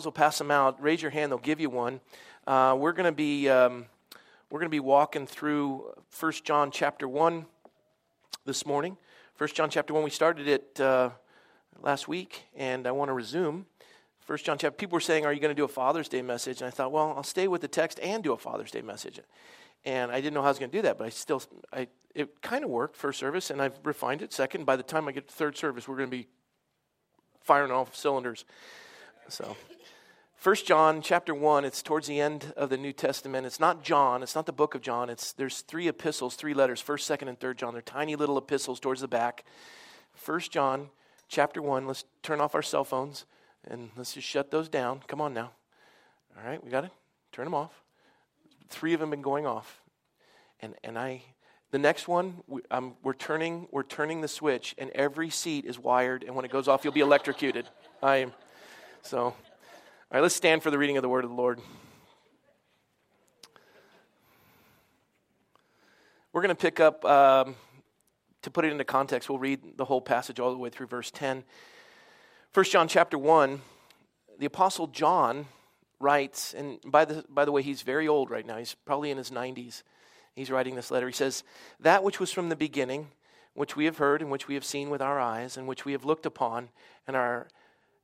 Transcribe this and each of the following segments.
Bibles, we'll pass them out. Raise your hand, they'll give you one. Uh, we're going to be um, we're going to be walking through 1 John chapter 1 this morning. 1 John chapter 1, we started it uh, last week, and I want to resume. 1 John chapter, people were saying, Are you going to do a Father's Day message? And I thought, Well, I'll stay with the text and do a Father's Day message. And I didn't know how I was going to do that, but I still, I, it kind of worked first service, and I've refined it. Second, by the time I get to third service, we're going to be firing off cylinders. So, First John chapter 1, it's towards the end of the New Testament. It's not John, it's not the book of John. It's there's three epistles, three letters, 1st, 2nd, and 3rd John. They're tiny little epistles towards the back. First John chapter 1, let's turn off our cell phones and let's just shut those down. Come on now. All right, we got it. Turn them off. Three of them been going off. And and I the next one, we, um, we're turning we're turning the switch, and every seat is wired. And when it goes off, you'll be electrocuted. I am so. All right, let's stand for the reading of the word of the Lord. We're going to pick up, um, to put it into context, we'll read the whole passage all the way through verse 10. 1 John chapter 1, the Apostle John writes, and by the, by the way, he's very old right now. He's probably in his 90s. He's writing this letter. He says, That which was from the beginning, which we have heard, and which we have seen with our eyes, and which we have looked upon, and our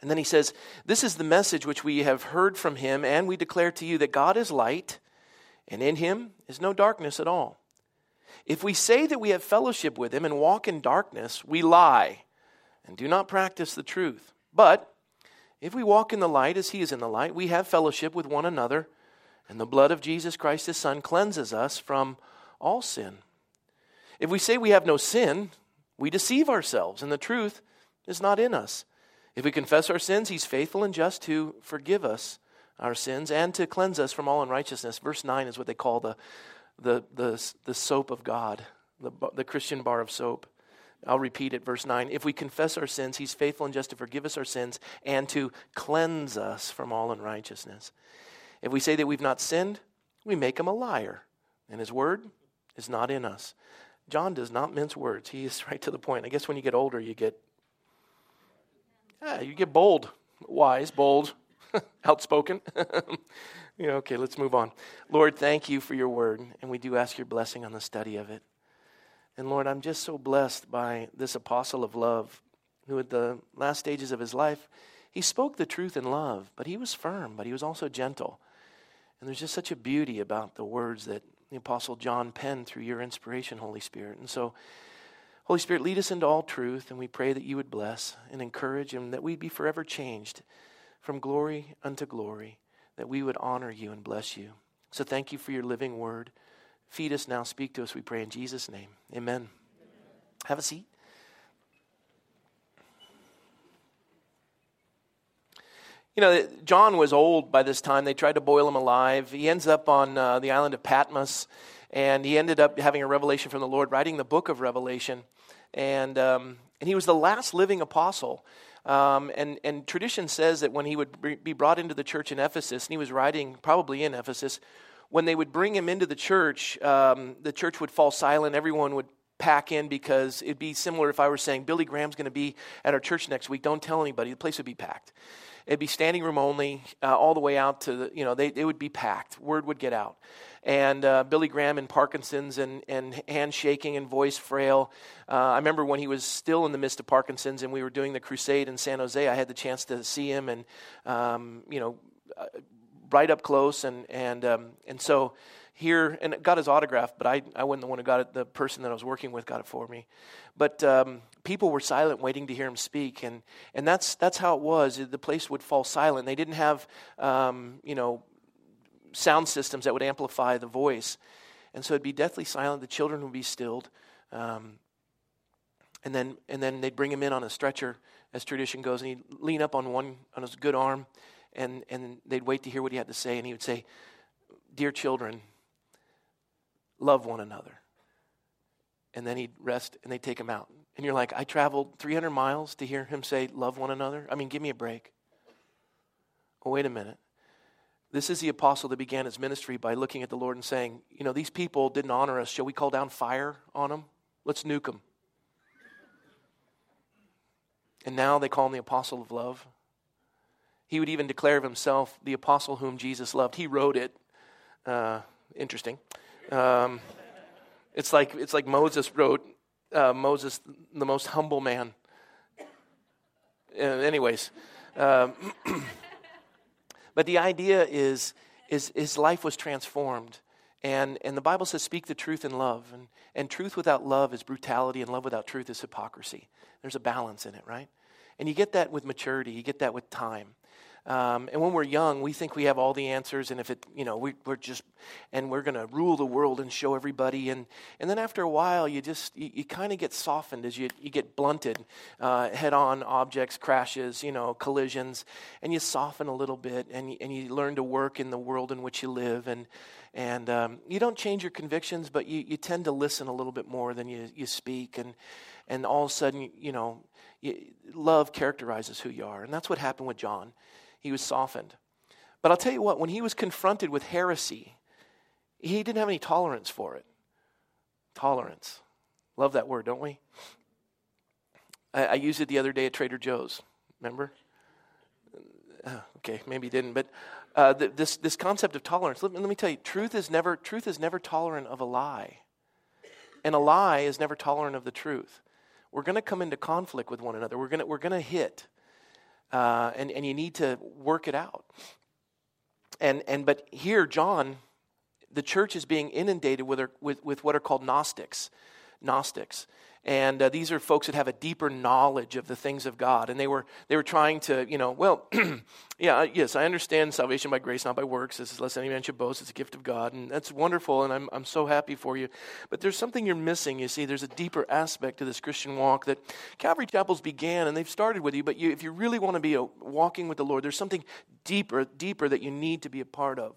And then he says, This is the message which we have heard from him, and we declare to you that God is light, and in him is no darkness at all. If we say that we have fellowship with him and walk in darkness, we lie and do not practice the truth. But if we walk in the light as he is in the light, we have fellowship with one another, and the blood of Jesus Christ his Son cleanses us from all sin. If we say we have no sin, we deceive ourselves, and the truth is not in us. If we confess our sins, he's faithful and just to forgive us our sins and to cleanse us from all unrighteousness. Verse 9 is what they call the, the, the, the soap of God, the, the Christian bar of soap. I'll repeat it, verse 9. If we confess our sins, he's faithful and just to forgive us our sins and to cleanse us from all unrighteousness. If we say that we've not sinned, we make him a liar, and his word is not in us. John does not mince words. He is right to the point. I guess when you get older, you get yeah, you get bold, wise, bold, outspoken. know, okay, let's move on. Lord, thank you for your word, and we do ask your blessing on the study of it. And Lord, I'm just so blessed by this apostle of love who, at the last stages of his life, he spoke the truth in love, but he was firm, but he was also gentle. And there's just such a beauty about the words that the Apostle John penned through your inspiration, Holy Spirit. And so, Holy Spirit, lead us into all truth, and we pray that you would bless and encourage, and that we'd be forever changed from glory unto glory, that we would honor you and bless you. So thank you for your living word. Feed us now, speak to us, we pray in Jesus' name. Amen. Amen. Have a seat. You know, John was old by this time. They tried to boil him alive. He ends up on uh, the island of Patmos, and he ended up having a revelation from the Lord, writing the book of Revelation and, um, and he was the last living apostle. Um, and, and tradition says that when he would be brought into the church in Ephesus, and he was writing probably in Ephesus, when they would bring him into the church, um, the church would fall silent. Everyone would pack in because it'd be similar if I were saying, Billy Graham's going to be at our church next week. Don't tell anybody. The place would be packed. It'd be standing room only, uh, all the way out to the, you know, they, it would be packed. Word would get out and uh, Billy Graham and Parkinson's and, and handshaking and voice frail. Uh, I remember when he was still in the midst of Parkinson's and we were doing the crusade in San Jose, I had the chance to see him and, um, you know, uh, right up close. And, and, um, and so here, and got his autograph, but I, I wasn't the one who got it. The person that I was working with got it for me. But um, people were silent, waiting to hear him speak, and and that's that's how it was. The place would fall silent. They didn't have, um, you know, sound systems that would amplify the voice. And so it'd be deathly silent. The children would be stilled. Um, and then, and then they'd bring him in on a stretcher, as tradition goes, and he'd lean up on one on his good arm, and, and they'd wait to hear what he had to say. And he would say, Dear children, love one another. And then he'd rest and they'd take him out. And you're like, I traveled 300 miles to hear him say, Love one another? I mean, give me a break. Oh, wait a minute. This is the apostle that began his ministry by looking at the Lord and saying, You know, these people didn't honor us. Shall we call down fire on them? Let's nuke them. And now they call him the apostle of love. He would even declare of himself the apostle whom Jesus loved. He wrote it. Uh, interesting. Um, it's like it's like Moses wrote uh, Moses, the most humble man. Uh, anyways, um, but the idea is, is his life was transformed. And, and the Bible says, speak the truth in love. And, and truth without love is brutality, and love without truth is hypocrisy. There's a balance in it, right? And you get that with maturity, you get that with time. Um, and when we're young, we think we have all the answers, and if it, you know, we, are just, and we're going to rule the world and show everybody. And, and then after a while, you just, you, you kind of get softened as you, you get blunted, uh, head on objects, crashes, you know, collisions, and you soften a little bit, and and you learn to work in the world in which you live. And, and um, you don't change your convictions, but you, you tend to listen a little bit more than you, you speak. And, and all of a sudden, you know, you, love characterizes who you are. And that's what happened with John he was softened. But I'll tell you what, when he was confronted with heresy, he didn't have any tolerance for it. Tolerance. Love that word, don't we? I, I used it the other day at Trader Joe's. Remember? Uh, okay, maybe you didn't, but uh, th- this this concept of tolerance. Let me, let me tell you, truth is never truth is never tolerant of a lie, and a lie is never tolerant of the truth. We're going to come into conflict with one another. We're going we're going to hit uh, and, and you need to work it out. And, and but here, John, the church is being inundated with, with, with what are called Gnostics. Gnostics. And uh, these are folks that have a deeper knowledge of the things of God. And they were, they were trying to, you know, well, yeah, yes, I understand salvation by grace, not by works. This is less any man should boast. It's a gift of God. And that's wonderful. And I'm, I'm so happy for you. But there's something you're missing. You see, there's a deeper aspect to this Christian walk that Calvary Chapels began and they've started with you. But you, if you really want to be a, walking with the Lord, there's something deeper, deeper that you need to be a part of.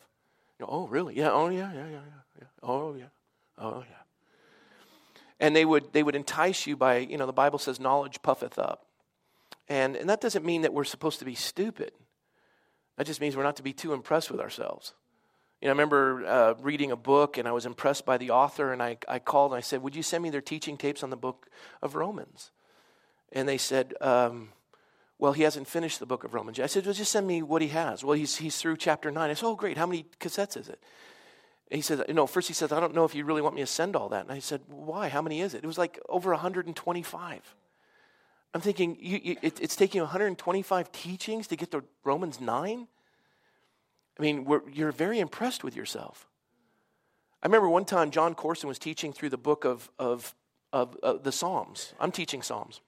You know, oh, really? Yeah. Oh, yeah, yeah, yeah, yeah. Oh, yeah. Oh, yeah and they would, they would entice you by, you know, the Bible says knowledge puffeth up. And, and that doesn't mean that we're supposed to be stupid. That just means we're not to be too impressed with ourselves. You know, I remember uh, reading a book and I was impressed by the author, and I, I called and I said, Would you send me their teaching tapes on the book of Romans? And they said, um, Well, he hasn't finished the book of Romans. I said, Well, just send me what he has. Well, he's, he's through chapter 9. I said, Oh, great. How many cassettes is it? He said, you know, first he says, I don't know if you really want me to send all that. And I said, why? How many is it? It was like over 125. I'm thinking, you, you, it, it's taking 125 teachings to get to Romans 9? I mean, you're very impressed with yourself. I remember one time Jon Courson was teaching through the book of, of, of the Psalms. I'm teaching Psalms.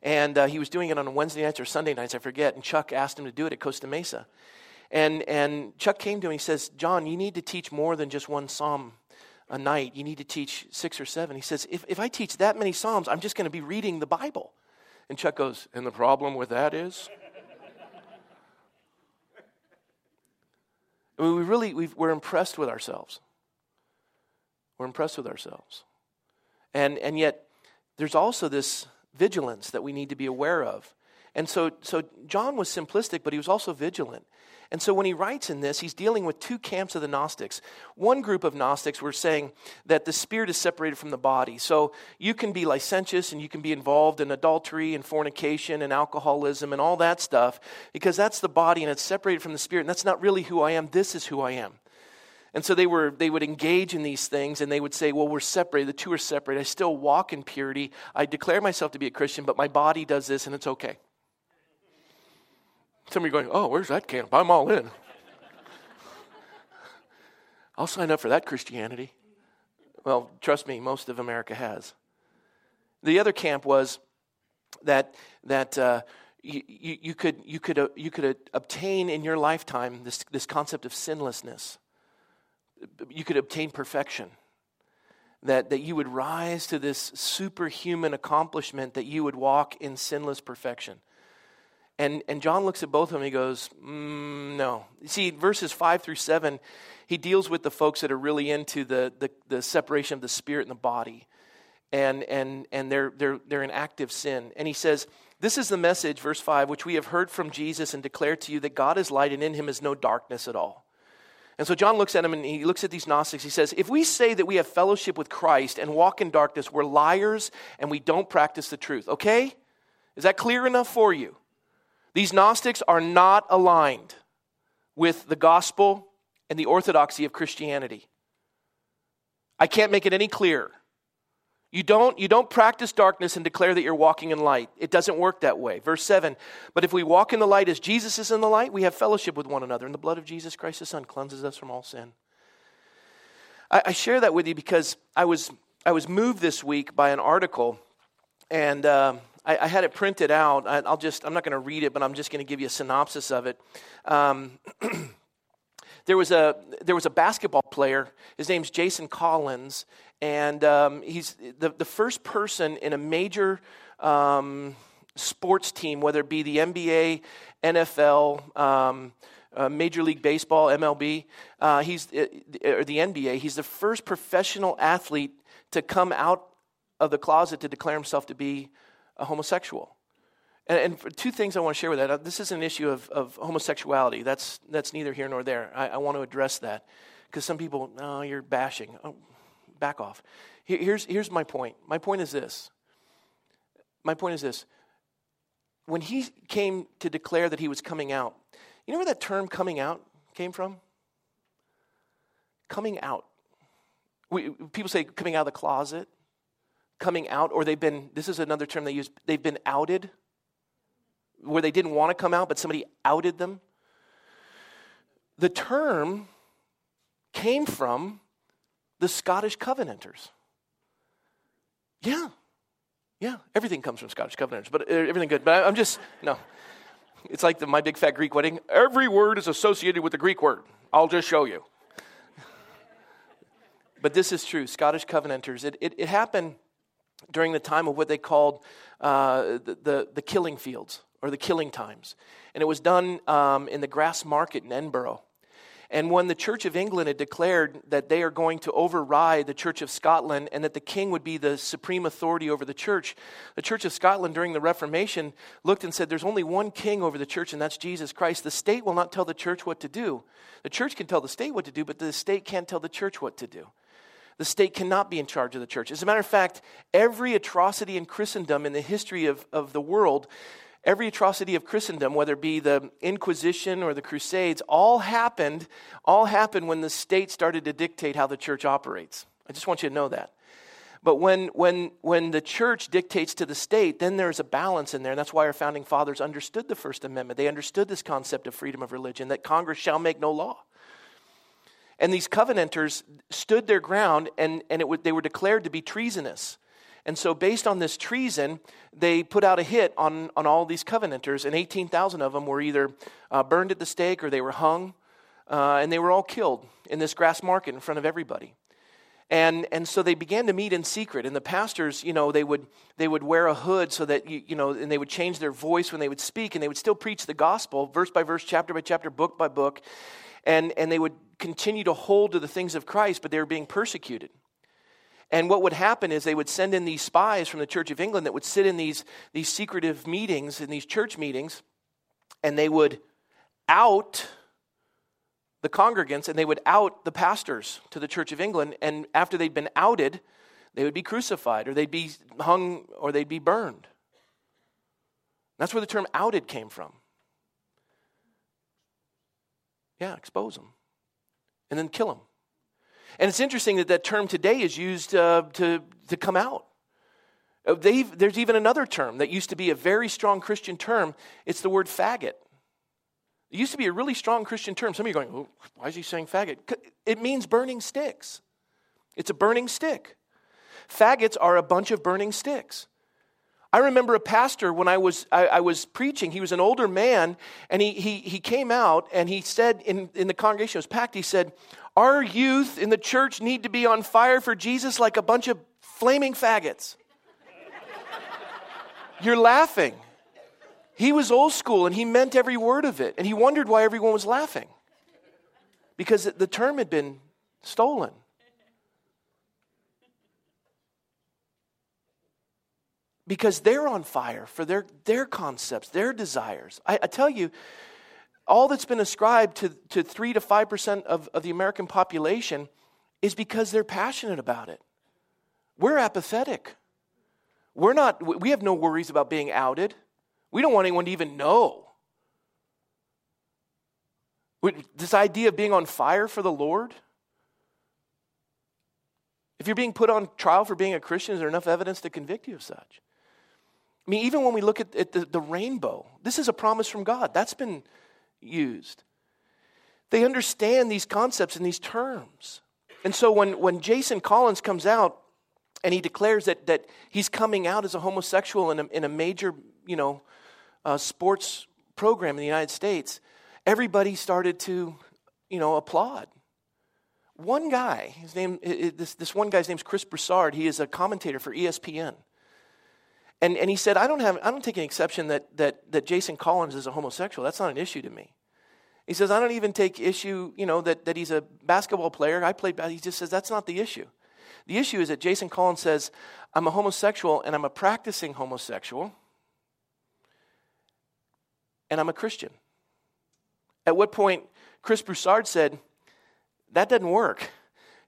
And uh, he was doing it on Wednesday nights or Sunday nights, I forget. And Chuck asked him to do it at Costa Mesa. And, and Chuck came to him, he says, John, you need to teach more than just one psalm a night. You need to teach six or seven. He says, if, if I teach that many psalms, I'm just going to be reading the Bible. And Chuck goes, and the problem with that is? I mean, we really, we are impressed with ourselves. We're impressed with ourselves. And, and yet, there's also this vigilance that we need to be aware of. And so, so John was simplistic, but he was also vigilant. And so when he writes in this, he's dealing with two camps of the Gnostics. One group of Gnostics were saying that the spirit is separated from the body. So you can be licentious and you can be involved in adultery and fornication and alcoholism and all that stuff because that's the body and it's separated from the spirit. And that's not really who I am. This is who I am. And so they were they would engage in these things and they would say, "Well, we're separated. The two are separate. I still walk in purity. I declare myself to be a Christian, but my body does this and it's okay." Some of you going, oh, where's that camp? I'm all in. I'll sign up for that Christianity. Well, trust me, most of America has. The other camp was that, that uh, you, you, you, could, you, could, uh, you could uh, obtain in your lifetime this, this concept of sinlessness. You could obtain perfection. That, that you would rise to this superhuman accomplishment that you would walk in sinless perfection. And, and John looks at both of them and he goes, mm, No. You see, verses 5 through 7, he deals with the folks that are really into the, the, the separation of the spirit and the body. And, and, and they're, they're, they're in active sin. And he says, This is the message, verse 5, which we have heard from Jesus and declare to you that God is light and in him is no darkness at all. And so John looks at him and he looks at these Gnostics. He says, If we say that we have fellowship with Christ and walk in darkness, we're liars and we don't practice the truth. Okay? Is that clear enough for you? These Gnostics are not aligned with the gospel and the orthodoxy of Christianity. I can't make it any clearer. You don't, you don't practice darkness and declare that you're walking in light. It doesn't work that way. Verse 7 But if we walk in the light as Jesus is in the light, we have fellowship with one another, and the blood of Jesus Christ, the Son, cleanses us from all sin. I, I share that with you because I was, I was moved this week by an article, and uh, I, I, had it printed out. I, will just, I'm not going to read it, but I'm just going to give you a synopsis of it. Um, there was a there was a basketball player. His name's Jason Collins, and um, he's the, the first person in a major um, sports team, whether it be the NBA, NFL, um, uh, Major League Baseball, MLB, uh, he's, uh, or the NBA, he's the first professional athlete to come out of the closet to declare himself to be a homosexual. And, and two things I want to share with that. Uh, this is an issue of, of homosexuality. That's, that's neither here nor there. I, I want to address that because some people, oh, you're bashing. Oh, back off. Here's, here's my point. My point is this. My point is this. When he came to declare that he was coming out, you know where that term coming out came from? Coming out. We, people say coming out of the closet, coming out, or they've been, this is another term they use, they've been outed, where they didn't want to come out, but somebody outed them. The term came from the Scottish Covenanters. Yeah. Yeah, everything comes from Scottish Covenanters, but uh, everything good. But I'm just, no. It's like the My Big Fat Greek Wedding. Every word is associated with the Greek word. I'll just show you. but this is true. Scottish Covenanters. It, it, it happened during the time of what they called uh, the, the, the, killing fields or the killing times. And it was done um, in the Grassmarket in Edinburgh. And when the Church of England had declared that they are going to override the Church of Scotland and that the king would be the supreme authority over the church, the Church of Scotland during the Reformation looked and said, There's only one king over the church, and that's Jesus Christ. The state will not tell the church what to do. The church can tell the state what to do, but the state can't tell the church what to do. The state cannot be in charge of the church. As a matter of fact, every atrocity in Christendom in the history of, of the world every atrocity of Christendom, whether it be the Inquisition or the Crusades, all happened, all happened when the state started to dictate how the church operates. I just want you to know that. But when, when, when the church dictates to the state, then there's a balance in there. And that's why our founding fathers understood the First Amendment. They understood this concept of freedom of religion, that Congress shall make no law. And these covenanters stood their ground, and, and it they were declared to be treasonous. And so, based on this treason, they put out a hit on, on all these covenanters, and 18,000 of them were either uh, burned at the stake or they were hung, uh, and they were all killed in this Grassmarket in front of everybody. And, and so they began to meet in secret. And the pastors, you know, they would, they would wear a hood so that, you, you know, and they would change their voice when they would speak, and they would still preach the gospel, verse by verse, chapter by chapter, book by book. And, and they would continue to hold to the things of Christ, but they were being persecuted. And what would happen is they would send in these spies from the Church of England that would sit in these, these secretive meetings, in these church meetings, and they would out the congregants and they would out the pastors to the Church of England. And after they'd been outed, they would be crucified or they'd be hung or they'd be burned. That's where the term outed came from. Yeah, expose them and then kill them. And it's interesting that that term today is used uh, to, to come out. Uh, they've, there's even another term that used to be a very strong Christian term. It's the word faggot. It used to be a really strong Christian term. Some of you are going, oh, why is he saying faggot? It means burning sticks. It's a burning stick. Faggots are a bunch of burning sticks. I remember a pastor when I was, I, I, was preaching, he was an older man, and he, he, he came out and he said in, in the congregation, it was packed, he said, Our youth in the church need to be on fire for Jesus like a bunch of flaming faggots. You're laughing. He was old school and he meant every word of it. And he wondered why everyone was laughing because the term had been stolen. Because they're on fire for their, their concepts, their desires. I, I tell you, all that's been ascribed to, to 3 to 5% of, of the American population is because they're passionate about it. We're apathetic. We're not, we have no worries about being outed. We don't want anyone to even know. This idea of being on fire for the Lord. If you're being put on trial for being a Christian, is there enough evidence to convict you of such? I mean, even when we look at, at the, the rainbow, this is a promise from God. That's been used. They understand these concepts and these terms. And so when, when Jason Collins comes out and he declares that, that he's coming out as a homosexual in a, in a major, you know, uh, sports program in the United States, everybody started to, you know, applaud. One guy, his name, this, this one guy's name's Chris Broussard. He is a commentator for ESPN. And, and he said, I don't, have, I don't take an exception that, that, that Jason Collins is a homosexual. That's not an issue to me. He says, I don't even take issue, you know, that, that he's a basketball player. I played, he just says, that's not the issue. The issue is that Jason Collins says, I'm a homosexual and I'm a practicing homosexual and I'm a Christian. At what point Chris Broussard said, That doesn't work.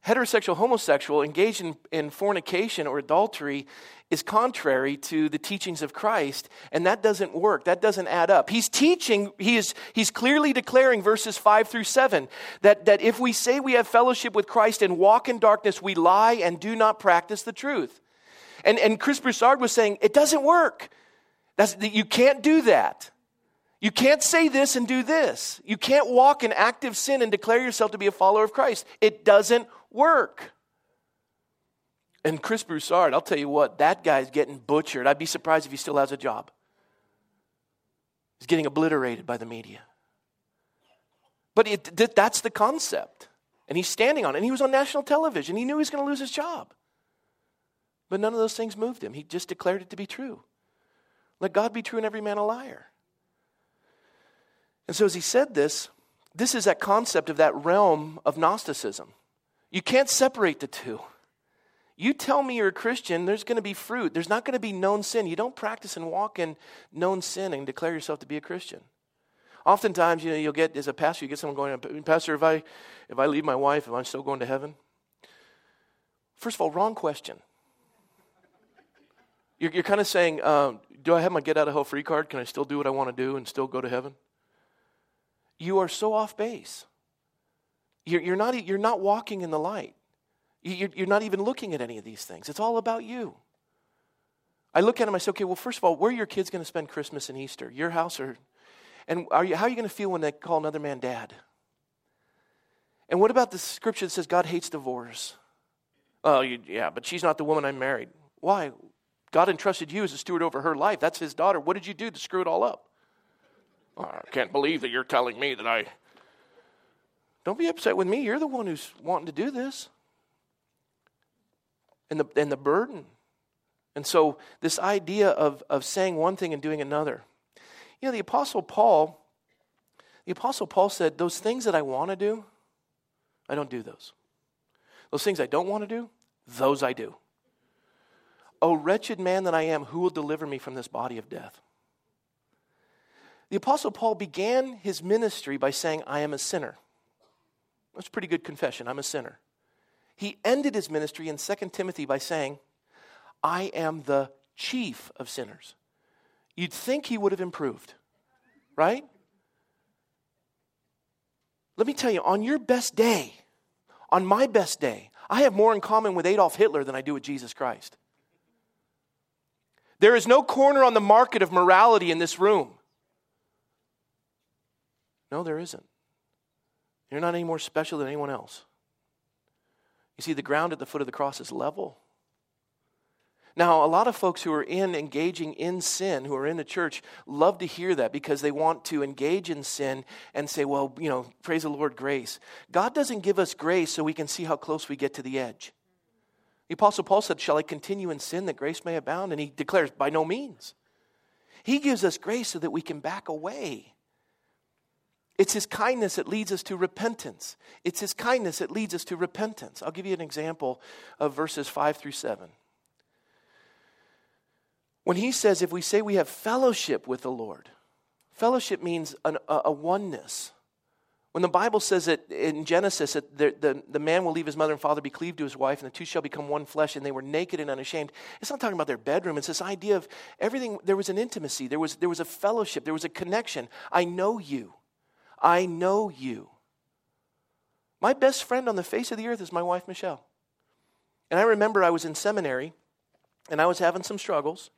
Heterosexual, homosexual, engaged in, in fornication or adultery is contrary to the teachings of Christ, and that doesn't work. That doesn't add up. He's teaching, he is, he's clearly declaring verses 5 through 7 that, that if we say we have fellowship with Christ and walk in darkness, we lie and do not practice the truth. And, and Chris Broussard was saying, it doesn't work. That's, you can't do that. You can't say this and do this. You can't walk in active sin and declare yourself to be a follower of Christ. It doesn't work. And Chris Broussard, I'll tell you what, that guy's getting butchered. I'd be surprised if he still has a job. He's getting obliterated by the media. But it, that's the concept. And he's standing on it. And he was on national television. He knew he was going to lose his job. But none of those things moved him. He just declared it to be true. Let God be true and every man a liar. And so, as he said this, this is that concept of that realm of Gnosticism. You can't separate the two. You tell me you're a Christian, there's going to be fruit. There's not going to be known sin. You don't practice and walk in known sin and declare yourself to be a Christian. Oftentimes, you know, you'll get as a pastor, you get someone going, Pastor, if I if I leave my wife, am I still going to heaven? First of all, wrong question. You're, you're kind of saying, um, do I have my get out of hell free card? Can I still do what I want to do and still go to heaven? you are so off base. You're, you're, not, you're not walking in the light. You're, not even looking at any of these things. It's all about you. I look at them, I say, okay, well, first of all, where are your kids going to spend Christmas and Easter? Your house or. And are you, how are you going to feel when they call another man dad? And what about the scripture that says God hates divorce? Oh, you, yeah, but she's not the woman I married. Why? God entrusted you as a steward over her life. That's his daughter. What did you do to screw it all up? Oh, I can't believe that you're telling me that I. Don't be upset with me. You're the one who's wanting to do this. And the, and the burden. And so, this idea of, of saying one thing and doing another. You know, the Apostle Paul, the Apostle Paul said, Those things that I want to do, I don't do those. Those things I don't want to do, those I do. O wretched man that I am, who will deliver me from this body of death? The Apostle Paul began his ministry by saying, I am a sinner. That's a pretty good confession. I'm a sinner. He ended his ministry in 2 Timothy by saying, I am the chief of sinners. You'd think he would have improved, right? Let me tell you, on your best day, on my best day, I have more in common with Adolf Hitler than I do with Jesus Christ. There is no corner on the market of morality in this room. No, there isn't. You're not any more special than anyone else. You see, the ground at the foot of the cross is level. Now, a lot of folks who are in engaging in sin, who are in the church, love to hear that because they want to engage in sin and say, well, you know, praise the Lord, grace. God doesn't give us grace so we can see how close we get to the edge. The Apostle Paul said, Shall I continue in sin that grace may abound? And he declares, By no means. He gives us grace so that we can back away. It's His kindness that leads us to repentance. It's His kindness that leads us to repentance. I'll give you an example of verses 5 through 7. When He says, if we say we have fellowship with the Lord, fellowship means an, a, a oneness. When the Bible says it in Genesis that the, the, the, man will leave his mother and father, be cleaved to his wife, and the two shall become one flesh, and they were naked and unashamed, it's not talking about their bedroom. It's this idea of everything. There was an intimacy, there was, there was a fellowship, there was a connection. I know you. I know you. My best friend on the face of the earth is my wife, Michelle. And I remember I was in seminary and I was having some struggles,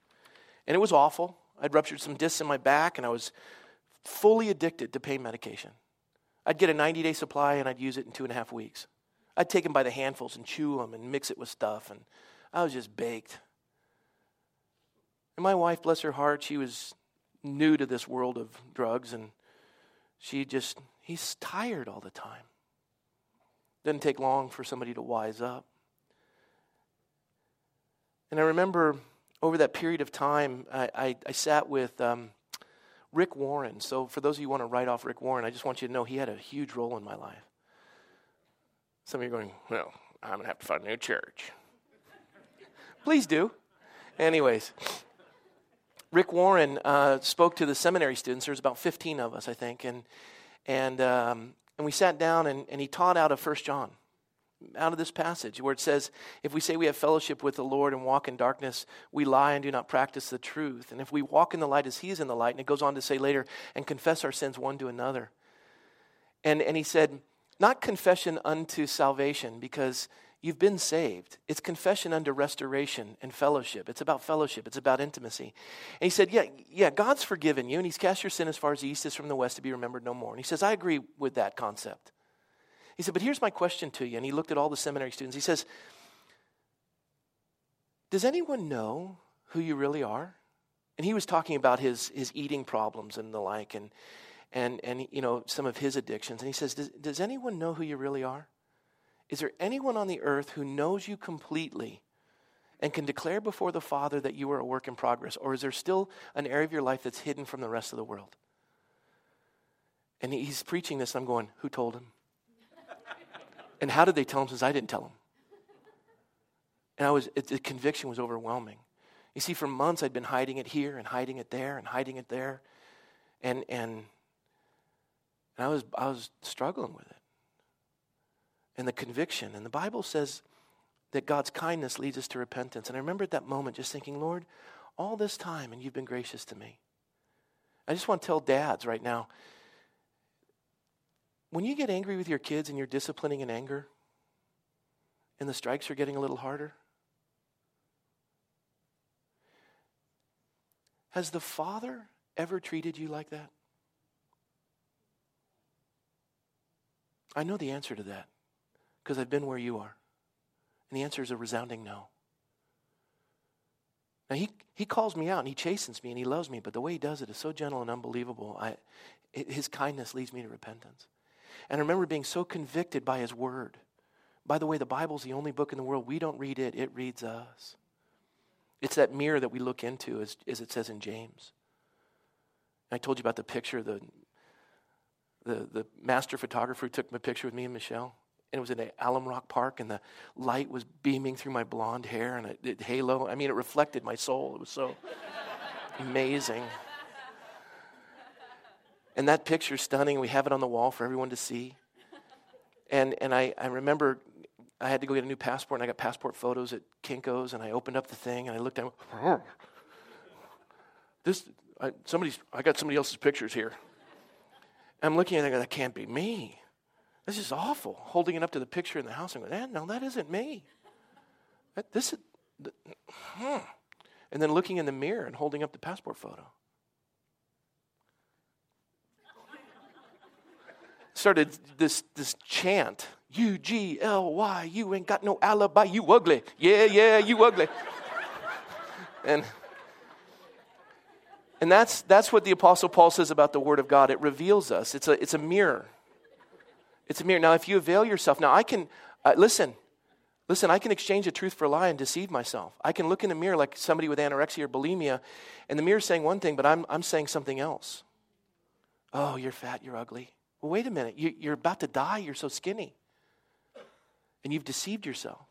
and it was awful. I'd ruptured some discs in my back, and I was fully addicted to pain medication. I'd get a 90 day supply and I'd use it in two and a half weeks. I'd take them by the handfuls and chew them and mix it with stuff, and I was just baked. And my wife, bless her heart, she was new to this world of drugs, and she just, he's tired all the time. Doesn't take long for somebody to wise up. And I remember over that period of time, I, I, I sat with um, Rick Warren. So, for those of you who want to write off Rick Warren, I just want you to know he had a huge role in my life. Some of you are going, well, I'm going to have to find a new church. Please do. Anyways, Rick Warren uh, spoke to the seminary students. There's about 15 of us, I think, and and um, and we sat down and, and he taught out of First John, out of this passage where it says, "If we say we have fellowship with the Lord and walk in darkness, we lie and do not practice the truth. And if we walk in the light as He is in the light," and it goes on to say later, "and confess our sins one to another." And and he said, not confession unto salvation, because You've been saved. It's confession under restoration and fellowship. It's about fellowship. It's about intimacy. And he said, Yeah, yeah, God's forgiven you, and He's cast your sin as far as the east is from the west to be remembered no more. And he says, I agree with that concept. He said, But here's my question to you. And he looked at all the seminary students. He says, Does anyone know who you really are? And he was talking about his, his eating problems and the like, and, and, and you know, some of his addictions. And he says, Does, does anyone know who you really are? Is there anyone on the earth who knows you completely and can declare before the Father that you are a work in progress? Or is there still an area of your life that's hidden from the rest of the world? And he's preaching this, I'm going, Who told him? and how did they tell him since I didn't tell him? And I was, it, the conviction was overwhelming. You see, for months I'd been hiding it here and hiding it there and hiding it there. And, and, and I, was, I was struggling with it and the conviction. And the Bible says that God's kindness leads us to repentance. And I remember at that moment just thinking, Lord, all this time, and you've been gracious to me. I just want to tell dads right now when you get angry with your kids and you're disciplining in anger, and the strikes are getting a little harder, has the Father ever treated you like that? I know the answer to that because I've been where you are? And the answer is a resounding no. Now, he, he calls me out and he chastens me and he loves me, but the way he does it is so gentle and unbelievable. I, it, his kindness leads me to repentance. And I remember being so convicted by his word. By the way, the Bible's the only book in the world. We don't read it, it reads us. It's that mirror that we look into, as, as it says in James. I told you about the picture, the, the, the master photographer who took my picture with me and Michelle and it was in Alum Rock Park, and the light was beaming through my blonde hair, and it, it halo. I mean, it reflected my soul. It was so amazing. And that picture's stunning. We have it on the wall for everyone to see. And and I, I remember I had to go get a new passport, and I got passport photos at Kinko's, and I opened up the thing, and I looked down. This I, somebody's. I got somebody else's pictures here. I'm looking at it, that can't be me. This is awful. Holding it up to the picture in the house and going, eh, no, that isn't me. That, this is, hmm. And then looking in the mirror and holding up the passport photo. Started this, this chant U G L Y, you ain't got no alibi, you ugly. Yeah, yeah, you ugly. and and that's, that's what the Apostle Paul says about the Word of God. It reveals us, it's a, it's a mirror. It's a mirror. Now, if you avail yourself, now I can, uh, listen, Listen, I can exchange a truth for a lie and deceive myself. I can look in the mirror like somebody with anorexia or bulimia, and the mirror's saying one thing, but I'm, I'm saying something else. Oh, you're fat, you're ugly. Well, wait a minute. You, you're about to die, you're so skinny. And you've deceived yourself.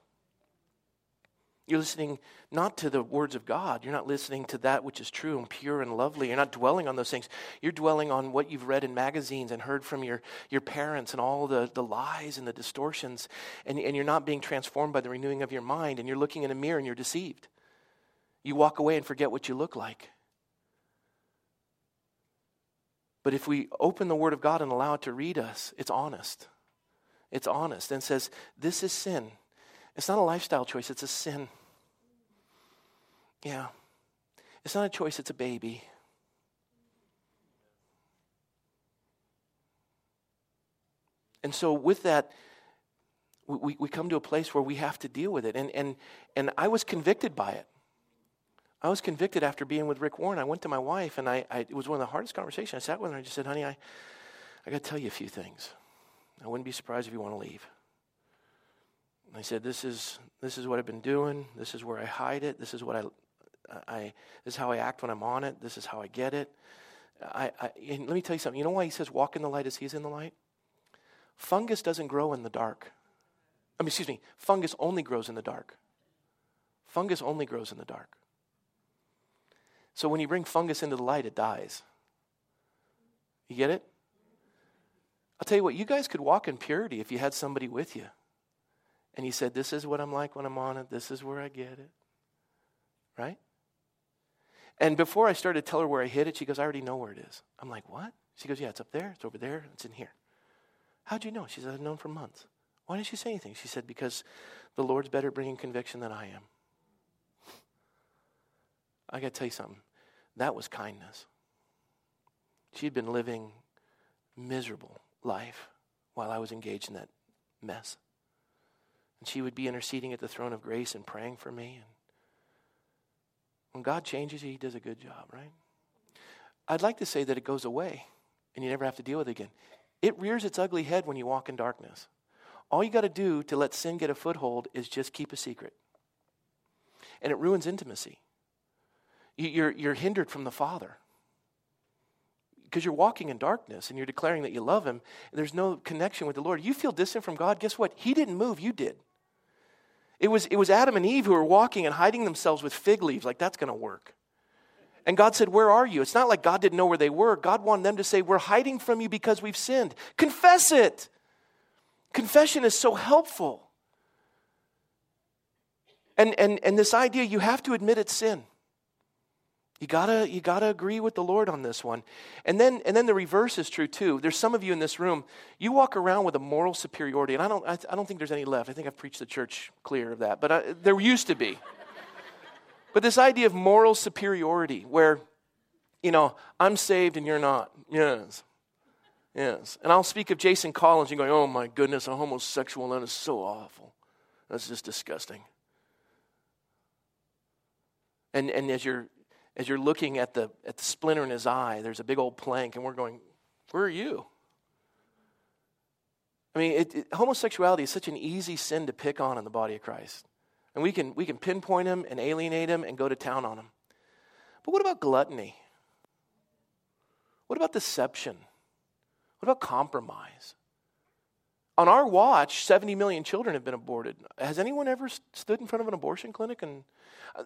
You're listening not to the words of God. You're not listening to that which is true and pure and lovely. You're not dwelling on those things. You're dwelling on what you've read in magazines and heard from your, your parents and all the, the lies and the distortions. And, and you're not being transformed by the renewing of your mind. And you're looking in a mirror and you're deceived. You walk away and forget what you look like. But if we open the Word of God and allow it to read us, it's honest. It's honest and says, This is sin. It's not a lifestyle choice, it's a sin. Yeah. It's not a choice, it's a baby. And so, with that, we, we come to a place where we have to deal with it. And, and, and I was convicted by it. I was convicted after being with Rick Warren. I went to my wife, and I, I it was one of the hardest conversations. I sat with her and I just said, honey, I, I got to tell you a few things. I wouldn't be surprised if you want to leave. I said, this is, this is what I've been doing. This is where I hide it. This is what I, I this is how I act when I'm on it. This is how I get it. I, I let me tell you something. You know why he says walk in the light as he's in the light? Fungus doesn't grow in the dark. I mean, excuse me, fungus only grows in the dark. Fungus only grows in the dark. So when you bring fungus into the light, it dies. You get it? I'll tell you what, you guys could walk in purity if you had somebody with you. And he said, This is what I'm like when I'm on it. This is where I get it. Right? And before I started to tell her where I hid it, she goes, I already know where it is. I'm like, What? She goes, Yeah, it's up there. It's over there. It's in here. How'd you know? She said, I've known for months. Why didn't she say anything? She said, Because the Lord's better at bringing conviction than I am. I got to tell you something. That was kindness. She'd been living miserable life while I was engaged in that mess. And she would be interceding at the throne of grace and praying for me. And when God changes you, He does a good job, right? I'd like to say that it goes away and you never have to deal with it again. It rears its ugly head when you walk in darkness. All you got to do to let sin get a foothold is just keep a secret. And it ruins intimacy. You're, you're hindered from the Father because you're walking in darkness and you're declaring that you love Him. there's no connection with the Lord. You feel distant from God. Guess what? He didn't move, you did. It was, it was Adam and Eve who were walking and hiding themselves with fig leaves, like that's going to work. And God said, Where are you? It's not like God didn't know where they were. God wanted them to say, We're hiding from you because we've sinned. Confess it. Confession is so helpful. And, and, and this idea, you have to admit it's sin. You gotta, you gotta agree with the Lord on this one. And then, and then the reverse is true too. There's some of you in this room, you walk around with a moral superiority, and I don't, I, I don't think there's any left. I think I've preached the church clear of that, but I, there used to be. but this idea of moral superiority, where, you know, I'm saved and you're not. Yes. Yes. And I'll speak of Jason Collins, you're going, oh my goodness, a homosexual, that is so awful. That's just disgusting. And, and as you're as you're looking at the, at the splinter in his eye, there's a big old plank, and we're going, Where are you? I mean, it, it, homosexuality is such an easy sin to pick on in the body of Christ. And we can, we can pinpoint him and alienate him and go to town on him. But what about gluttony? What about deception? What about compromise? On our watch, 70 million children have been aborted. Has anyone ever stood in front of an abortion clinic? And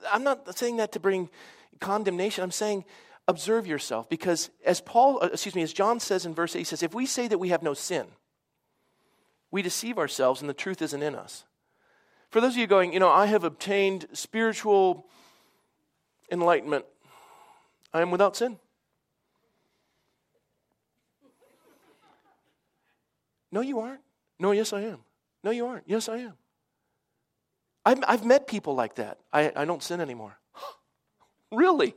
I'm not saying that to bring condemnation. I'm saying observe yourself because as Paul, uh, excuse me, as John says in verse 8, he says, if we say that we have no sin, we deceive ourselves and the truth isn't in us. For those of you going, you know, I have obtained spiritual enlightenment, I am without sin. No, you aren't. No, yes, I am. No, you aren't. Yes, I am. I've, I've met people like that. I, I don't sin anymore. really?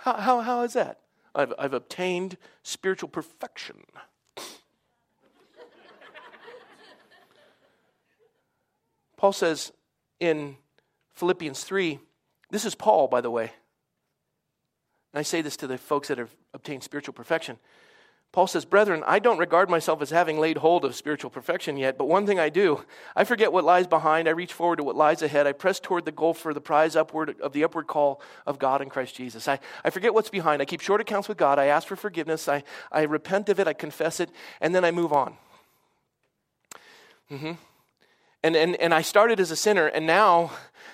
How, how, how is that? I've, I've obtained spiritual perfection. Paul says in Philippians 3, this is Paul, by the way. And I say this to the folks that have obtained spiritual perfection. Paul says, Brethren, I don't regard myself as having laid hold of spiritual perfection yet, but one thing I do. I forget what lies behind. I reach forward to what lies ahead. I press toward the goal for the prize upward of the upward call of God in Christ Jesus. I, I forget what's behind. I keep short accounts with God. I ask for forgiveness. I, I repent of it. I confess it. And then I move on. Mm-hmm. And, and, and I started as a sinner, and now,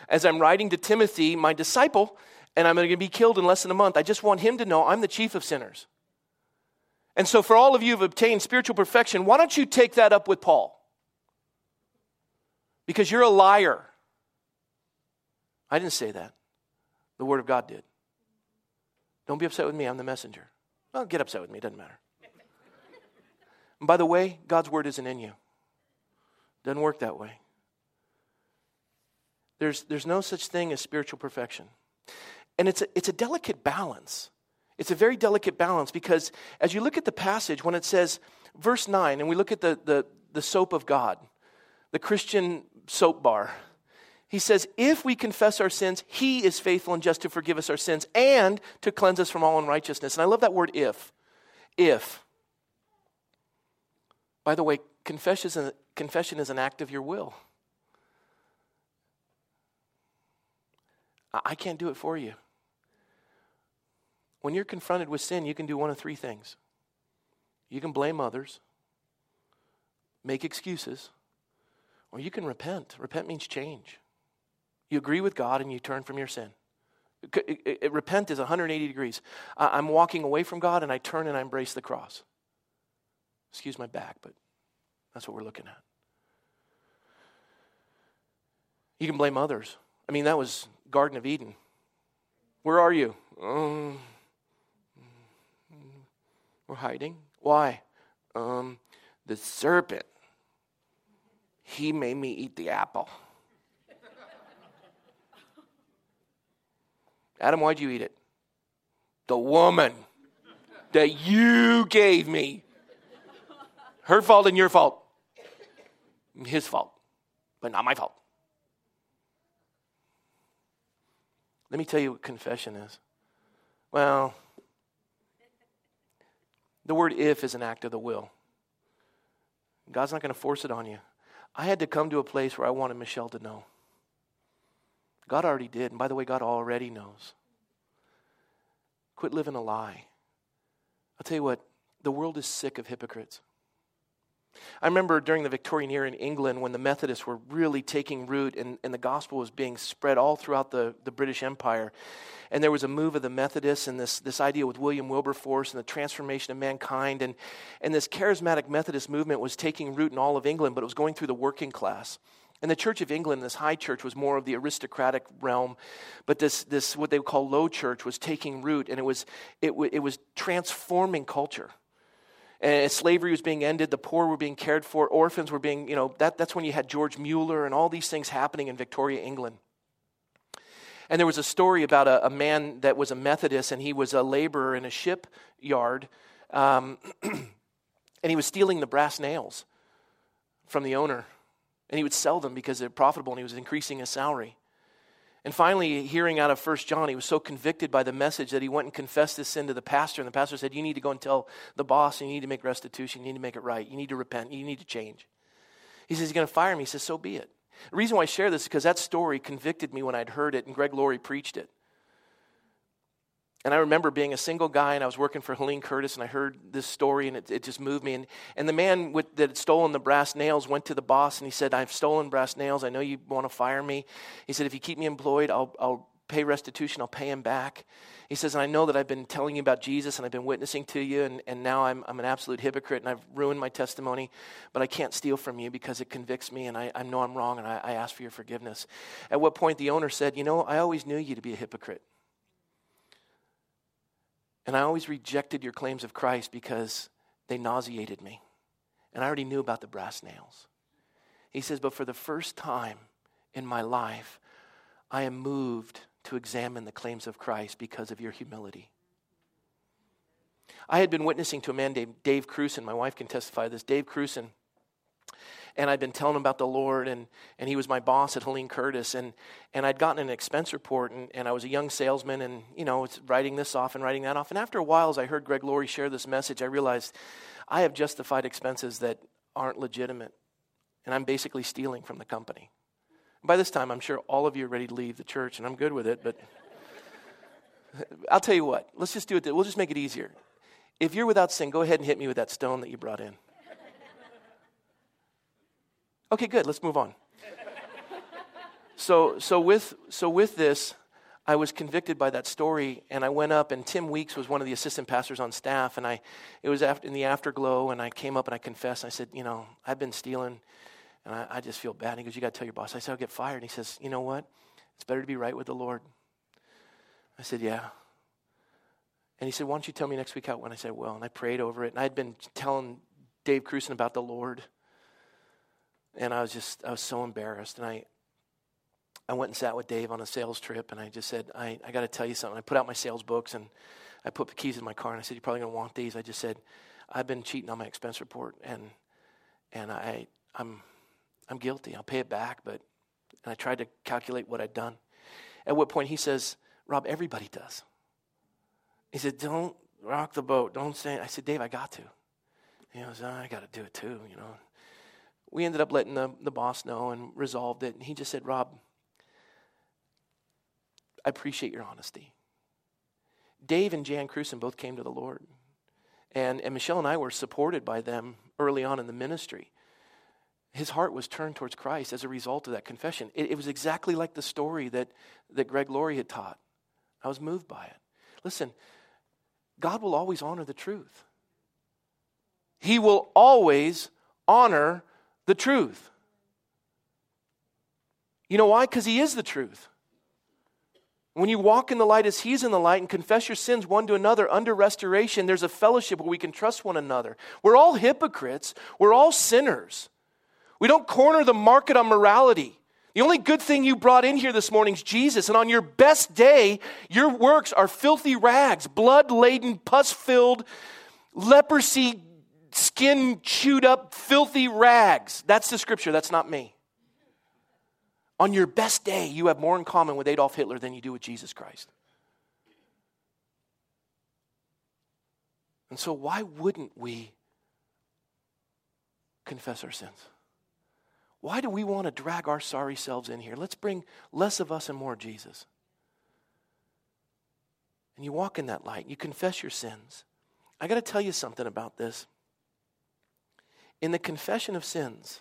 as I'm writing to Timothy, my disciple, and I'm going to be killed in less than a month, I just want him to know I'm the chief of sinners. And so, for all of you who've obtained spiritual perfection, why don't you take that up with Paul? Because you're a liar. I didn't say that. The Word of God did. Don't be upset with me. I'm the messenger. Well, get upset with me. It doesn't matter. And by the way, God's Word isn't in you. Doesn't work that way. There's, there's no such thing as spiritual perfection. And it's a, it's a delicate balance. It's a very delicate balance because as you look at the passage, when it says, verse 9, and we look at the, the, the soap of God, the Christian soap bar, he says, If we confess our sins, he is faithful and just to forgive us our sins and to cleanse us from all unrighteousness. And I love that word if. If. By the way, confession is, a, confession is an act of your will. I can't do it for you. When you're confronted with sin, you can do one of three things you can blame others, make excuses, or you can repent. Repent means change. You agree with God and you turn from your sin. It, it, it, repent is 180 degrees. I, I'm walking away from God and I turn and I embrace the cross. Excuse my back, but that's what we're looking at. You can blame others. I mean, that was Garden of Eden. Where are you? Um, we're hiding. Why? Um, the serpent, he made me eat the apple. Adam, why'd you eat it? The woman that you gave me. Her fault and your fault. His fault, but not my fault. Let me tell you what confession is. Well, the word if is an act of the will. God's not going to force it on you. I had to come to a place where I wanted Michelle to know. God already did. And by the way, God already knows. Quit living a lie. I'll tell you what, the world is sick of hypocrites. I remember during the Victorian era in England when the Methodists were really taking root and, and the gospel was being spread all throughout the, the British Empire. And there was a move of the Methodists and this, this idea with William Wilberforce and the transformation of mankind. And, and this charismatic Methodist movement was taking root in all of England, but it was going through the working class. And the Church of England, this high church, was more of the aristocratic realm, but this, this what they would call low church was taking root, and it was, it, it was transforming culture and slavery was being ended, the poor were being cared for, orphans were being, you know, that, that's when you had George Mueller and all these things happening in Victoria, England. And there was a story about a, a man that was a Methodist and he was a laborer in a shipyard um, and he was stealing the brass nails from the owner. And he would sell them because they're profitable and he was increasing his salary. And finally, hearing out of First John, he was so convicted by the message that he went and confessed his sin to the pastor. And the pastor said, You need to go and tell the boss, you need to make restitution, you need to make it right, you need to repent, you need to change. He says, He's going to fire me. He says, So be it. The reason why I share this is because that story convicted me when I'd heard it, and Greg Laurie preached it. And I remember being a single guy, and I was working for Helene Curtis, and I heard this story, and it, it just moved me. And, and the man with, that had stolen the brass nails went to the boss, and he said, I've stolen brass nails. I know you want to fire me. He said, If you keep me employed, I'll, I'll pay restitution, I'll pay him back. He says, I know that I've been telling you about Jesus and I've been witnessing to you, and, and now I'm, I'm an absolute hypocrite and I've ruined my testimony, but I can't steal from you because it convicts me and I, I know I'm wrong and I, I ask for your forgiveness. At what point the owner said, You know, I always knew you to be a hypocrite. And I always rejected your claims of Christ because they nauseated me. And I already knew about the brass nails. He says, But for the first time in my life, I am moved to examine the claims of Christ because of your humility. I had been witnessing to a man named Dave Cruson. My wife can testify this. Dave Cruson and I'd been telling him about the Lord, and, and he was my boss at Helene Curtis, and, and I'd gotten an expense report, and, and I was a young salesman, and, you know, it's writing this off and writing that off. And after a while, as I heard Greg Laurie share this message, I realized I have justified expenses that aren't legitimate, and I'm basically stealing from the company. By this time, I'm sure all of you are ready to leave the church, and I'm good with it, but I'll tell you what, let's just do it. We'll just make it easier. If you're without sin, go ahead and hit me with that stone that you brought in. Okay, good. Let's move on. So, so with so with this, I was convicted by that story, and I went up, and Tim Weeks was one of the assistant pastors on staff, and I, it was after, in the afterglow, and I came up and I confessed. I said, you know, I've been stealing, and I, I just feel bad. And he goes, you got to tell your boss. I said, I'll get fired. And he says, you know what? It's better to be right with the Lord. I said, yeah. And he said, why don't you tell me next week how it went? I said, well, and I prayed over it, and I had been telling Dave Cruson about the Lord. And I was just, I was so embarrassed. And I, I went and sat with Dave on a sales trip, and I just said, I, I got to tell you something. I put out my sales books, and I put the keys in my car, and I said, You're probably going to want these. I just said, I've been cheating on my expense report, and, and I, I'm, I'm guilty. I'll pay it back, but, and I tried to calculate what I'd done. At what point he says, Rob, everybody does. He said, Don't rock the boat. Don't say. I said, Dave, I got to. He goes, I got to do it too, you know we ended up letting the, the boss know and resolved it. And he just said, Rob, I appreciate your honesty. Dave and Jan Cruson both came to the Lord. And, and Michelle and I were supported by them early on in the ministry. His heart was turned towards Christ as a result of that confession. It, it was exactly like the story that, that Greg Laurie had taught. I was moved by it. Listen, God will always honor the truth. He will always honor the truth. You know why? Because He is the truth. When you walk in the light as He's in the light and confess your sins one to another under restoration, there's a fellowship where we can trust one another. We're all hypocrites, we're all sinners. We don't corner the market on morality. The only good thing you brought in here this morning is Jesus. And on your best day, your works are filthy rags, blood laden, pus filled, leprosy skin chewed up, filthy rags. That's the scripture, that's not me. On your best day, you have more in common with Adolf Hitler than you do with Jesus Christ. And so, why wouldn't we confess our sins? Why do we want to drag our sorry selves in here? Let's bring less of us and more Jesus. And you walk in that light, you confess your sins. I got to tell you something about this in the confession of sins,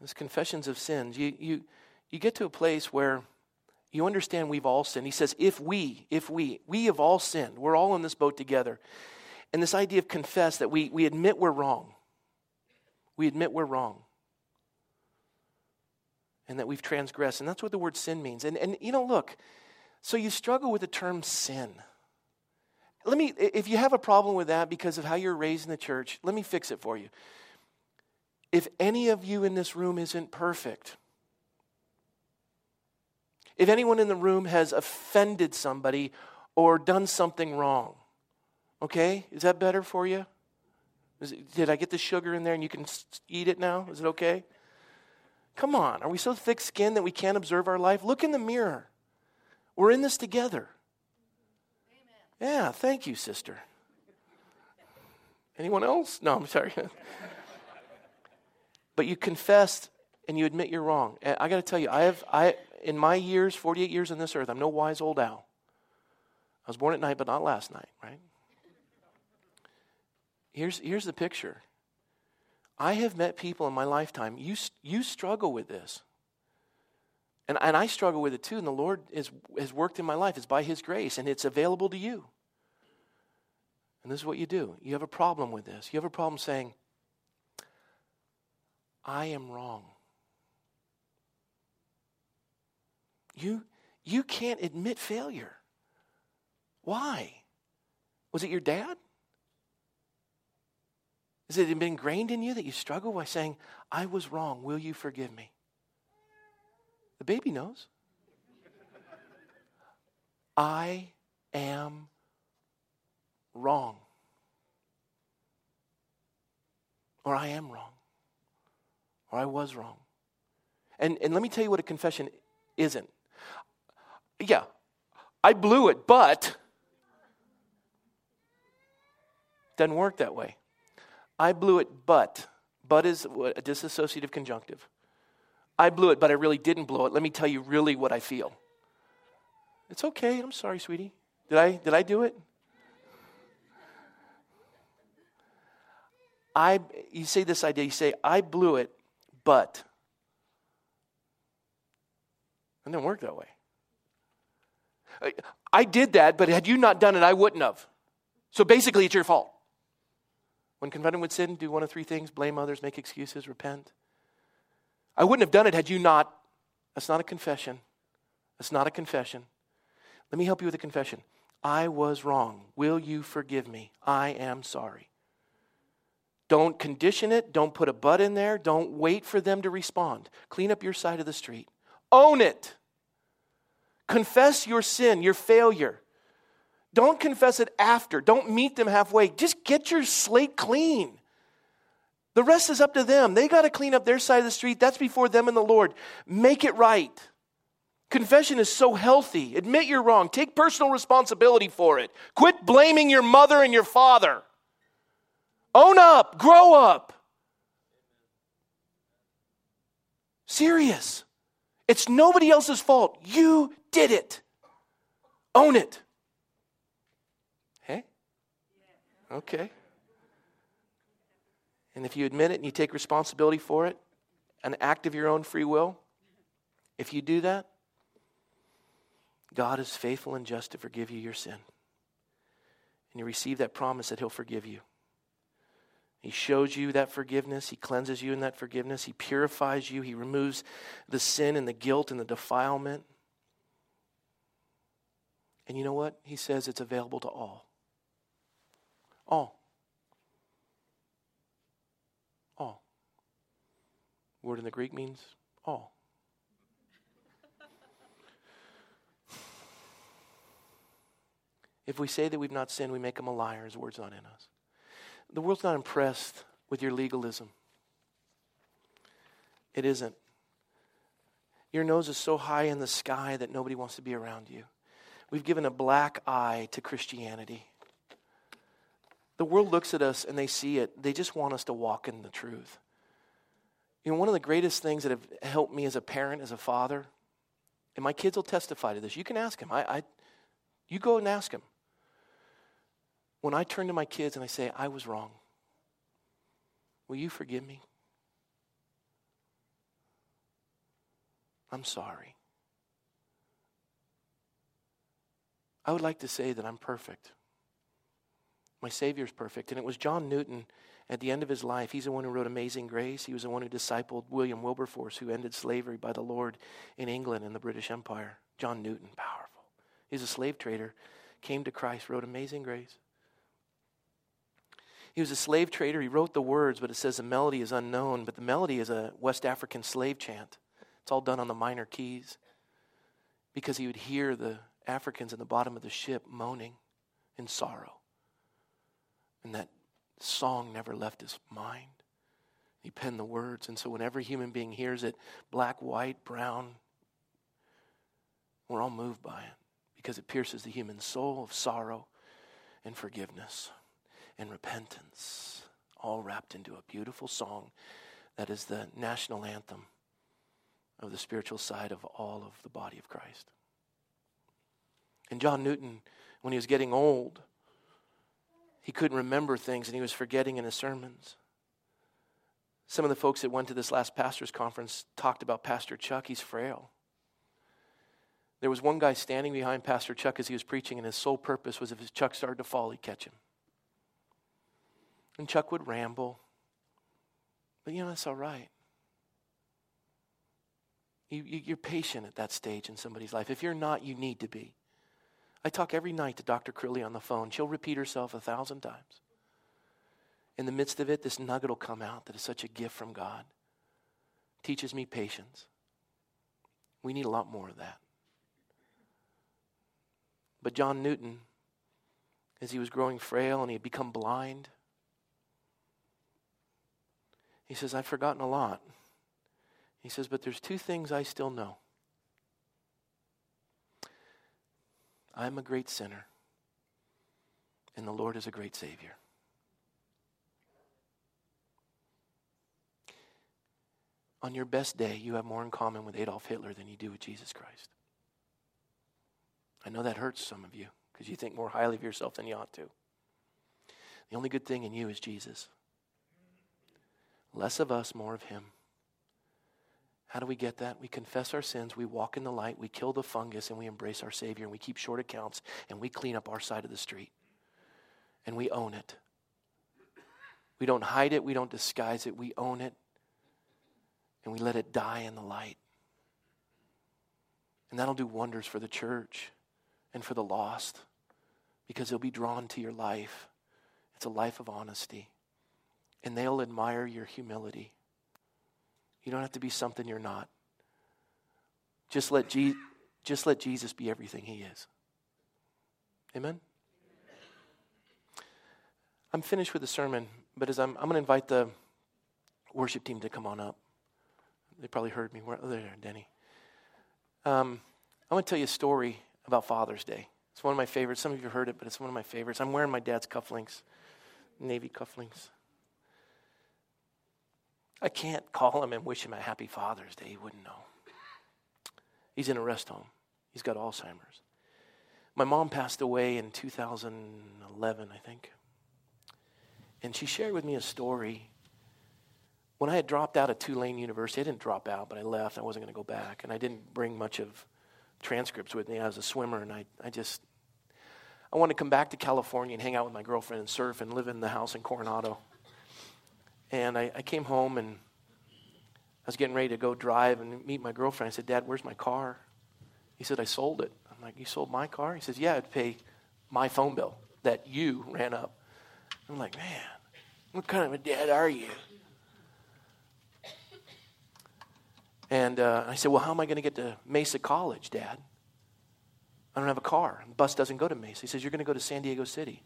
those confessions of sins, you, you, you get to a place where you understand we've all sinned. He says, if we, if we, we have all sinned, we're all in this boat together. And this idea of confess that we, we admit we're wrong. We admit we're wrong. And that we've transgressed. And that's what the word sin means. And, and you know, look, so you struggle with the term sin let me, if you have a problem with that because of how you're raised in the church, let me fix it for you. If any of you in this room isn't perfect, if anyone in the room has offended somebody or done something wrong, okay? Is that better for you? It, did I get the sugar in there and you can eat it now? Is it okay? Come on. Are we so thick skinned that we can't observe our life? Look in the mirror. We're in this together. Yeah, thank you, sister. Anyone else? No, I'm sorry. but you confessed and you admit you're wrong. And I got to tell you, I have, I, in my years, 48 years on this earth, I'm no wise old owl. I was born at night, but not last night, right? Here's, here's the picture. I have met people in my lifetime, you, you struggle with this. And, and I struggle with it too, and the Lord is, has worked in my life. It's by His grace, and it's available to you. And this is what you do you have a problem with this. You have a problem saying, I am wrong. You, you can't admit failure. Why? Was it your dad? Has it been ingrained in you that you struggle by saying, I was wrong, will you forgive me? The baby knows. I am wrong. Or I am wrong. or I was wrong. And, and let me tell you what a confession isn't. Yeah, I blew it, but doesn't work that way. I blew it, but. But is a disassociative conjunctive. I blew it, but I really didn't blow it. Let me tell you really what I feel. It's okay. I'm sorry, sweetie. Did I, did I do it? I, you say this idea, you say, I blew it, but. It didn't work that way. I did that, but had you not done it, I wouldn't have. So basically, it's your fault. When confronted with sin, do one of three things blame others, make excuses, repent. I wouldn't have done it had you not. That's not a confession. That's not a confession. Let me help you with a confession. I was wrong. Will you forgive me? I am sorry. Don't condition it. Don't put a but in there. Don't wait for them to respond. Clean up your side of the street. Own it. Confess your sin, your failure. Don't confess it after. Don't meet them halfway. Just get your slate clean. The rest is up to them. They got to clean up their side of the street. That's before them and the Lord. Make it right. Confession is so healthy. Admit you're wrong. Take personal responsibility for it. Quit blaming your mother and your father. Own up. Grow up. Serious. It's nobody else's fault. You did it. Own it. Hey? Okay. And if you admit it and you take responsibility for it, an act of your own free will, if you do that, God is faithful and just to forgive you your sin. And you receive that promise that He'll forgive you. He shows you that forgiveness. He cleanses you in that forgiveness. He purifies you. He removes the sin and the guilt and the defilement. And you know what? He says it's available to all. All. All. Word in the Greek means all. If we say that we've not sinned, we make him a liar. His word's not in us. The world's not impressed with your legalism. It isn't. Your nose is so high in the sky that nobody wants to be around you. We've given a black eye to Christianity. The world looks at us and they see it. They just want us to walk in the truth. You know, one of the greatest things that have helped me as a parent, as a father, and my kids will testify to this. You can ask them. I, I you go and ask them when I turn to my kids and I say, I was wrong, will you forgive me? I'm sorry. I would like to say that I'm perfect. My Savior's perfect. And it was John Newton at the end of his life. He's the one who wrote Amazing Grace. He was the one who discipled William Wilberforce, who ended slavery by the Lord in England and the British Empire. John Newton, powerful. He's a slave trader, came to Christ, wrote Amazing Grace. He was a slave trader. He wrote the words, but it says the melody is unknown. But the melody is a West African slave chant. It's all done on the minor keys because he would hear the Africans in the bottom of the ship moaning in sorrow. And that song never left his mind. He penned the words. And so when every human being hears it, black, white, brown, we're all moved by it because it pierces the human soul of sorrow and forgiveness and repentance, all wrapped into a beautiful song that is the national anthem of the spiritual side of all of the body of Christ. And John Newton, when he was getting old, he couldn't remember things and he was forgetting in his sermons. Some of the folks that went to this last pastor's conference talked about Pastor Chuck. He's frail. There was one guy standing behind Pastor Chuck as he was preaching, and his sole purpose was if his Chuck started to fall, he'd catch him. And Chuck would ramble. But you know, that's all right. You, you, are patient at that stage in somebody's life. If you're not, you need to be. I talk every night to Dr. Crilly on the phone. She'll repeat herself a thousand times. In the midst of it, this nugget will come out that is such a gift from God. Teaches me patience. We need a lot more of that. But John Newton, as he was growing frail and he had become blind, he says, I've forgotten a lot. He says, But there's two things I still know I'm a great sinner, and the Lord is a great Savior. On your best day, you have more in common with Adolf Hitler than you do with Jesus Christ. I know that hurts some of you because you think more highly of yourself than you ought to. The only good thing in you is Jesus. Less of us, more of Him. How do we get that? We confess our sins, we walk in the light, we kill the fungus, and we embrace our Savior, and we keep short accounts, and we clean up our side of the street. And we own it. We don't hide it, we don't disguise it, we own it, and we let it die in the light. And that'll do wonders for the church and for the lost because they'll be drawn to your life. It's a life of honesty. And they'll admire your humility. You don't have to be something you're not. Just let, Je- just let Jesus be everything he is. Amen? I'm finished with the sermon, but as I'm, I'm going to invite the worship team to come on up. They probably heard me. Where, oh, there, Denny. Um, I want to tell you a story about Father's Day. It's one of my favorites. Some of you heard it, but it's one of my favorites. I'm wearing my dad's cufflinks, Navy cufflinks. I can't call him and wish him a happy Father's Day. He wouldn't know. He's in a rest home, he's got Alzheimer's. My mom passed away in 2011, I think. And she shared with me a story. When I had dropped out of Tulane University, I didn't drop out, but I left. I wasn't going to go back. And I didn't bring much of transcripts with me. I was a swimmer, and I, I just, I wanted to come back to California and hang out with my girlfriend and surf and live in the house in Coronado. And I, I came home and I was getting ready to go drive and meet my girlfriend. I said, Dad, where's my car? He said, I sold it. I'm like, You sold my car? He says, Yeah, I'd pay my phone bill that you ran up. I'm like, Man, what kind of a dad are you? And uh, I said, Well, how am I going to get to Mesa College, Dad? I don't have a car. The bus doesn't go to Mesa. He says, You're going to go to San Diego City.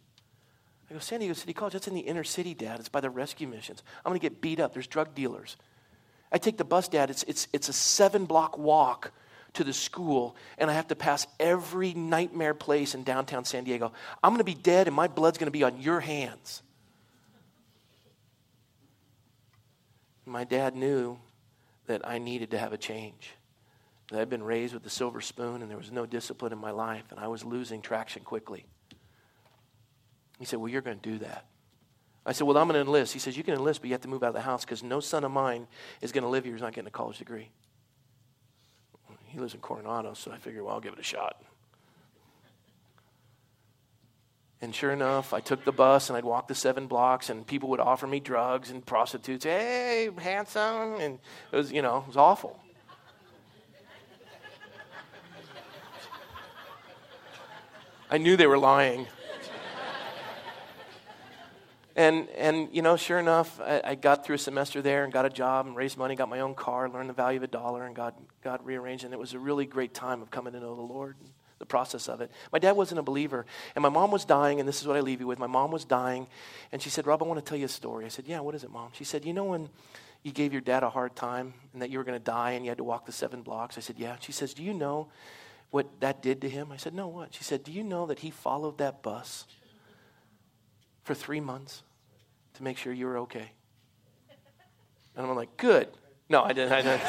I go, San Diego City College? That's in the inner city, Dad. It's by the rescue missions. I'm going to get beat up. There's drug dealers. I take the bus, Dad. It's, it's, it's a seven block walk to the school, and I have to pass every nightmare place in downtown San Diego. I'm going to be dead, and my blood's going to be on your hands. My dad knew that I needed to have a change. That I'd been raised with a silver spoon, and there was no discipline in my life, and I was losing traction quickly. He said, Well, you're going to do that. I said, Well, I'm going to enlist. He says, You can enlist, but you have to move out of the house because no son of mine is going to live here who's not getting a college degree. He lives in Coronado, so I figured, Well, I'll give it a shot. And sure enough, I took the bus and I'd walk the seven blocks, and people would offer me drugs and prostitutes. Hey, handsome. And it was, you know, it was awful. I knew they were lying. And, and you know, sure enough, I, I, got through a semester there and got a job and raised money, got my own car, learned the value of a dollar, and got, got rearranged. And it was a really great time of coming to know the Lord, and the process of it. My dad wasn't a believer, and my mom was dying, and this is what I leave you with. My mom was dying, and she said, Rob, I want to tell you a story. I said, Yeah, what is it, mom? She said, You know when you gave your dad a hard time and that you were going to die and you had to walk the seven blocks? I said, Yeah. She says, Do you know what that did to him? I said, No, what? She said, Do you know that he followed that bus for three months? To make sure you were okay. And I'm like, good. No, I didn't. I, didn't.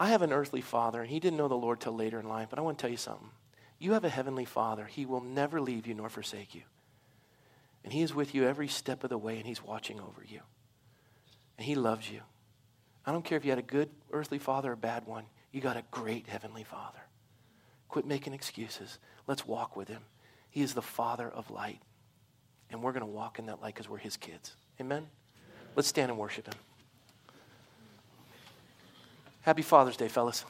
I have an earthly father, and he didn't know the Lord till later in life. But I want to tell you something. You have a heavenly father. He will never leave you nor forsake you. And he is with you every step of the way, and he's watching over you. And he loves you. I don't care if you had a good earthly father or a bad one, you got a great heavenly father. Quit making excuses. Let's walk with him. He is the Father of light. And we're going to walk in that light because we're His kids. Amen? Let's stand and worship Him. Happy Father's Day, fellas.